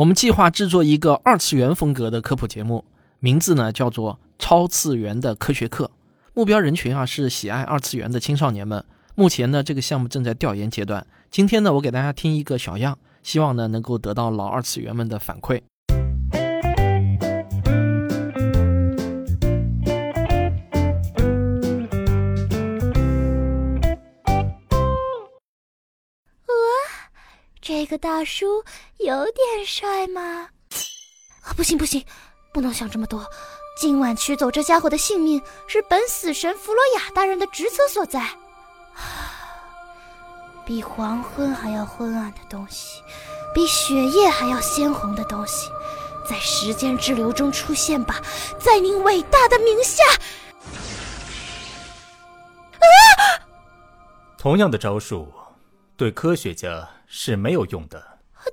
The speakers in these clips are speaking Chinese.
我们计划制作一个二次元风格的科普节目，名字呢叫做《超次元的科学课》。目标人群啊是喜爱二次元的青少年们。目前呢这个项目正在调研阶段。今天呢我给大家听一个小样，希望呢能够得到老二次元们的反馈。这个大叔有点帅吗？啊，不行不行，不能想这么多。今晚取走这家伙的性命是本死神弗洛亚大人的职责所在。比黄昏还要昏暗的东西，比血液还要鲜红的东西，在时间之流中出现吧，在您伟大的名下。同样的招数，对科学家。是没有用的，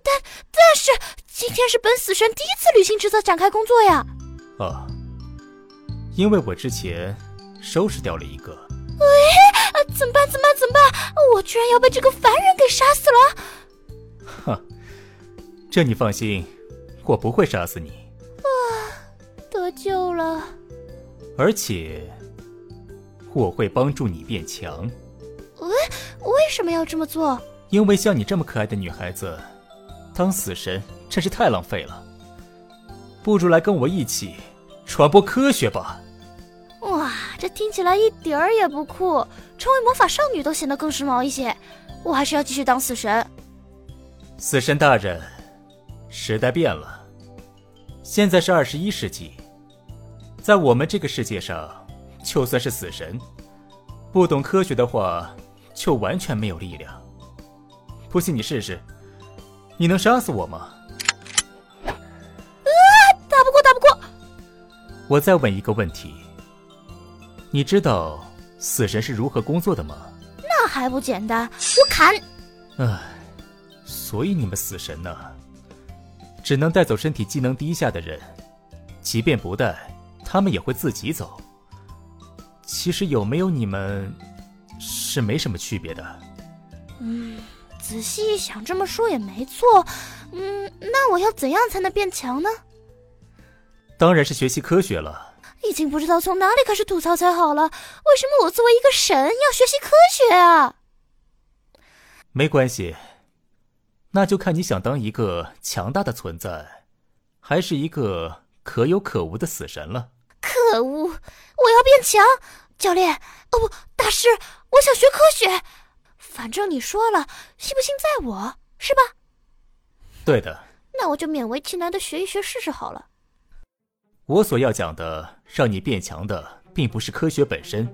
但但是今天是本死神第一次履行职责展开工作呀。啊，因为我之前收拾掉了一个。喂，怎么办？怎么办？怎么办？我居然要被这个凡人给杀死了！哼，这你放心，我不会杀死你。啊，得救了！而且我会帮助你变强。喂，为什么要这么做？因为像你这么可爱的女孩子，当死神真是太浪费了。不如来跟我一起传播科学吧。哇，这听起来一点儿也不酷，成为魔法少女都显得更时髦一些。我还是要继续当死神。死神大人，时代变了，现在是二十一世纪，在我们这个世界上，就算是死神，不懂科学的话，就完全没有力量。不信你试试，你能杀死我吗？啊，打不过，打不过！我再问一个问题，你知道死神是如何工作的吗？那还不简单，我砍！唉，所以你们死神呢，只能带走身体机能低下的人，即便不带，他们也会自己走。其实有没有你们，是没什么区别的。嗯。仔细一想，这么说也没错。嗯，那我要怎样才能变强呢？当然是学习科学了。已经不知道从哪里开始吐槽才好了。为什么我作为一个神要学习科学啊？没关系，那就看你想当一个强大的存在，还是一个可有可无的死神了。可恶！我要变强，教练。哦不，大师，我想学科学。反正你说了，信不信在我，是吧？对的。那我就勉为其难的学一学试试好了。我所要讲的，让你变强的，并不是科学本身，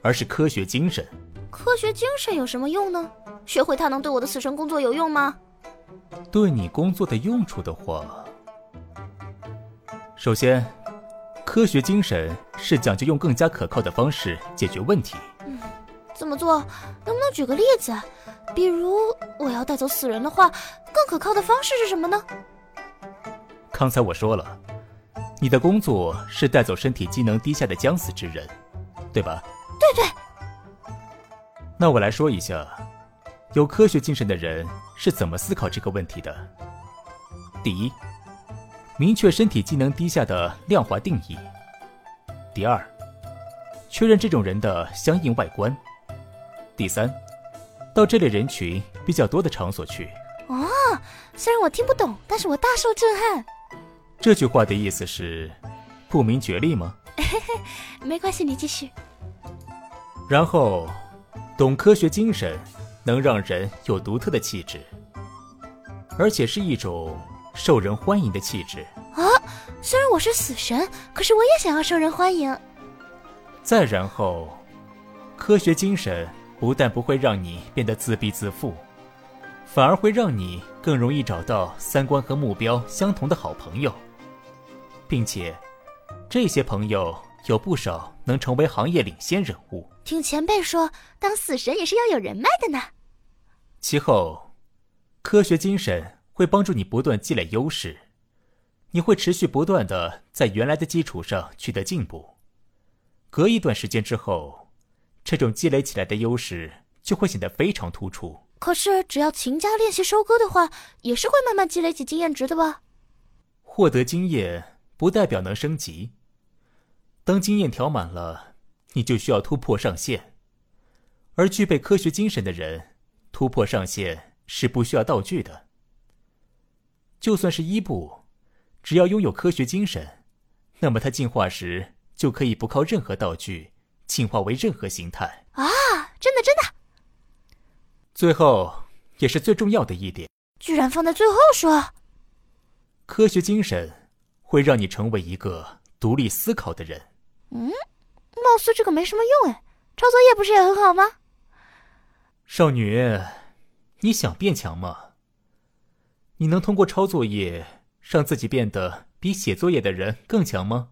而是科学精神。科学精神有什么用呢？学会它能对我的死神工作有用吗？对你工作的用处的话，首先，科学精神是讲究用更加可靠的方式解决问题。嗯。怎么做？能不能举个例子？比如我要带走死人的话，更可靠的方式是什么呢？刚才我说了，你的工作是带走身体机能低下的将死之人，对吧？对对。那我来说一下，有科学精神的人是怎么思考这个问题的。第一，明确身体机能低下的量化定义。第二，确认这种人的相应外观。第三，到这类人群比较多的场所去。哦，虽然我听不懂，但是我大受震撼。这句话的意思是不明觉厉吗？没关系，你继续。然后，懂科学精神，能让人有独特的气质，而且是一种受人欢迎的气质。啊，虽然我是死神，可是我也想要受人欢迎。再然后，科学精神。不但不会让你变得自闭自负，反而会让你更容易找到三观和目标相同的好朋友，并且这些朋友有不少能成为行业领先人物。听前辈说，当死神也是要有人脉的呢。其后，科学精神会帮助你不断积累优势，你会持续不断的在原来的基础上取得进步。隔一段时间之后。这种积累起来的优势就会显得非常突出。可是，只要勤加练习收割的话，也是会慢慢积累起经验值的吧？获得经验不代表能升级。当经验调满了，你就需要突破上限。而具备科学精神的人，突破上限是不需要道具的。就算是伊布，只要拥有科学精神，那么他进化时就可以不靠任何道具进化为任何形态。啊，真的真的！最后，也是最重要的一点，居然放在最后说。科学精神会让你成为一个独立思考的人。嗯，貌似这个没什么用哎。抄作业不是也很好吗？少女，你想变强吗？你能通过抄作业让自己变得比写作业的人更强吗？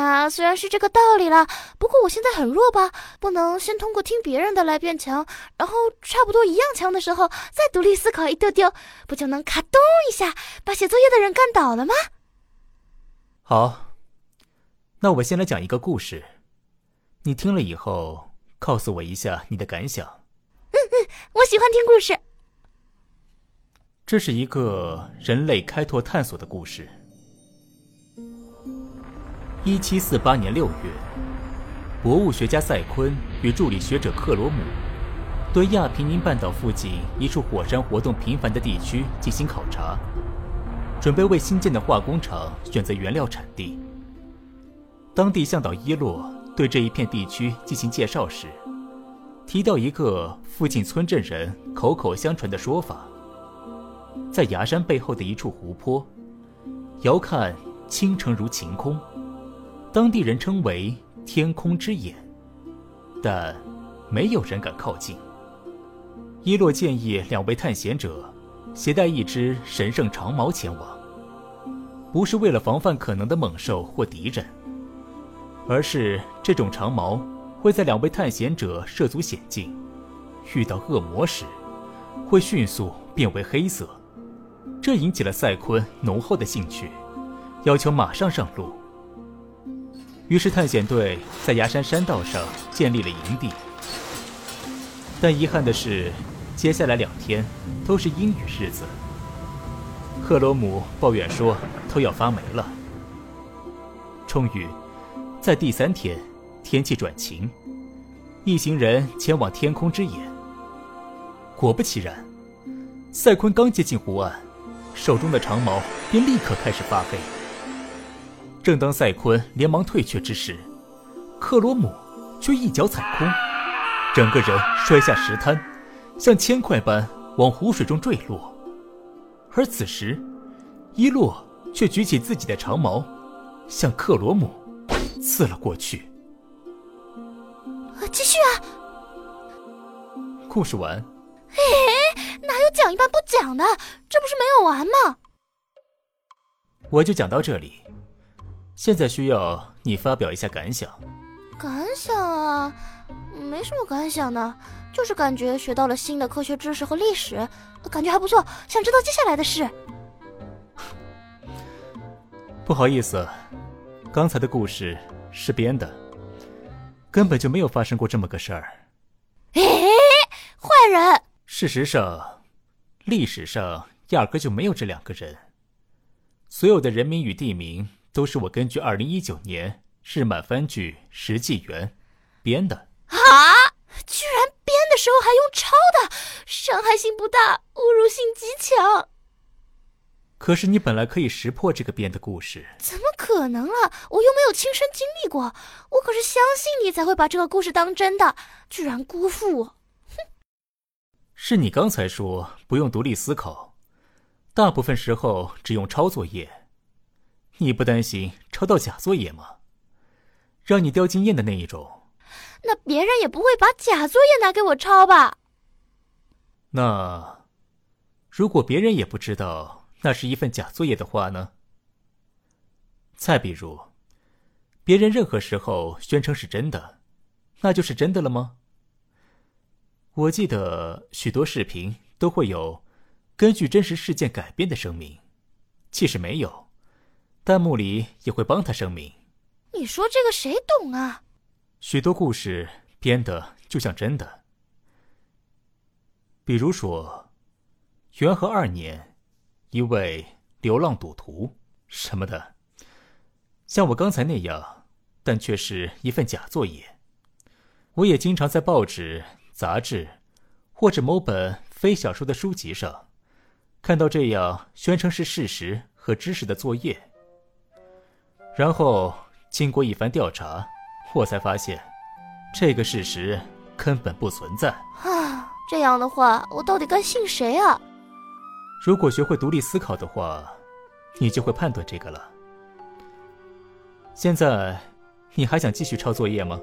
哎呀，虽然是这个道理啦，不过我现在很弱吧，不能先通过听别人的来变强，然后差不多一样强的时候再独立思考一丢丢，不就能咔咚一下把写作业的人干倒了吗？好，那我先来讲一个故事，你听了以后告诉我一下你的感想。嗯嗯，我喜欢听故事。这是一个人类开拓探索的故事。一七四八年六月，博物学家赛昆与助理学者克罗姆对亚平宁半岛附近一处火山活动频繁的地区进行考察，准备为新建的化工厂选择原料产地。当地向导伊洛对这一片地区进行介绍时，提到一个附近村镇人口口相传的说法：在崖山背后的一处湖泊，遥看清澄如晴空。当地人称为“天空之眼”，但没有人敢靠近。伊洛建议两位探险者携带一只神圣长矛前往，不是为了防范可能的猛兽或敌人，而是这种长矛会在两位探险者涉足险境、遇到恶魔时，会迅速变为黑色。这引起了赛昆浓厚的兴趣，要求马上上路。于是，探险队在崖山山道上建立了营地。但遗憾的是，接下来两天都是阴雨日子。克罗姆抱怨说：“都要发霉了。”终于，在第三天，天气转晴，一行人前往天空之眼。果不其然，赛昆刚接近湖岸，手中的长矛便立刻开始发黑。正当赛昆连忙退却之时，克罗姆却一脚踩空，整个人摔下石滩，像铅块般往湖水中坠落。而此时，伊洛却举起自己的长矛，向克罗姆刺了过去。继续啊！故事完。哎，哪有讲一半不讲的？这不是没有完吗？我就讲到这里。现在需要你发表一下感想。感想啊，没什么感想的，就是感觉学到了新的科学知识和历史，感觉还不错，想知道接下来的事。不好意思，刚才的故事是编的，根本就没有发生过这么个事儿。哎，坏人！事实上，历史上压根就没有这两个人。所有的人名与地名。都是我根据二零一九年日漫番剧《石纪元》编的啊！居然编的时候还用抄的，伤害性不大，侮辱性极强。可是你本来可以识破这个编的故事，怎么可能啊？我又没有亲身经历过，我可是相信你才会把这个故事当真的，居然辜负我！哼！是你刚才说不用独立思考，大部分时候只用抄作业。你不担心抄到假作业吗？让你掉经验的那一种。那别人也不会把假作业拿给我抄吧？那，如果别人也不知道那是一份假作业的话呢？再比如，别人任何时候宣称是真的，那就是真的了吗？我记得许多视频都会有根据真实事件改编的声明，即使没有。弹幕里也会帮他声明。你说这个谁懂啊？许多故事编的就像真的。比如说，元和二年，一位流浪赌徒什么的，像我刚才那样，但却是一份假作业。我也经常在报纸、杂志，或者某本非小说的书籍上，看到这样宣称是事实和知识的作业。然后经过一番调查，我才发现，这个事实根本不存在。啊，这样的话，我到底该信谁啊？如果学会独立思考的话，你就会判断这个了。现在，你还想继续抄作业吗？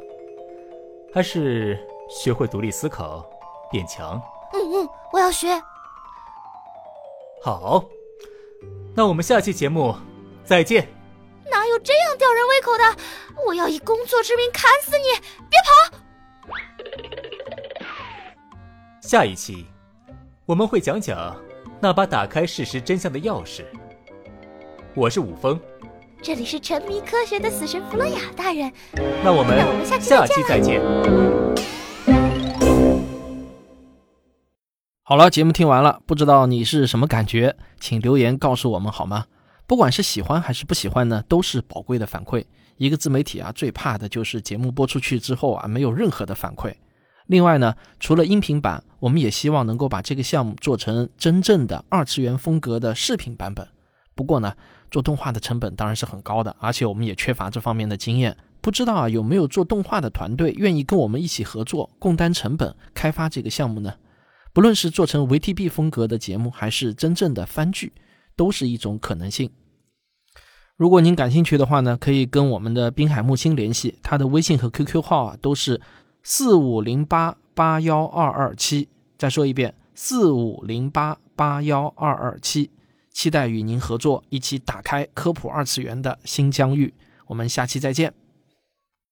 还是学会独立思考，变强？嗯嗯，我要学。好，那我们下期节目再见。这样吊人胃口的？我要以工作之名砍死你！别跑！下一期我们会讲讲那把打开事实真相的钥匙。我是武峰，这里是沉迷科学的死神弗洛亚大人。那我们下期再见。好了，节目听完了，不知道你是什么感觉，请留言告诉我们好吗？不管是喜欢还是不喜欢呢，都是宝贵的反馈。一个自媒体啊，最怕的就是节目播出去之后啊，没有任何的反馈。另外呢，除了音频版，我们也希望能够把这个项目做成真正的二次元风格的视频版本。不过呢，做动画的成本当然是很高的，而且我们也缺乏这方面的经验。不知道啊，有没有做动画的团队愿意跟我们一起合作，共担成本开发这个项目呢？不论是做成 VTB 风格的节目，还是真正的番剧。都是一种可能性。如果您感兴趣的话呢，可以跟我们的滨海木星联系，他的微信和 QQ 号啊都是四五零八八幺二二七。再说一遍，四五零八八幺二二七。期待与您合作，一起打开科普二次元的新疆域。我们下期再见。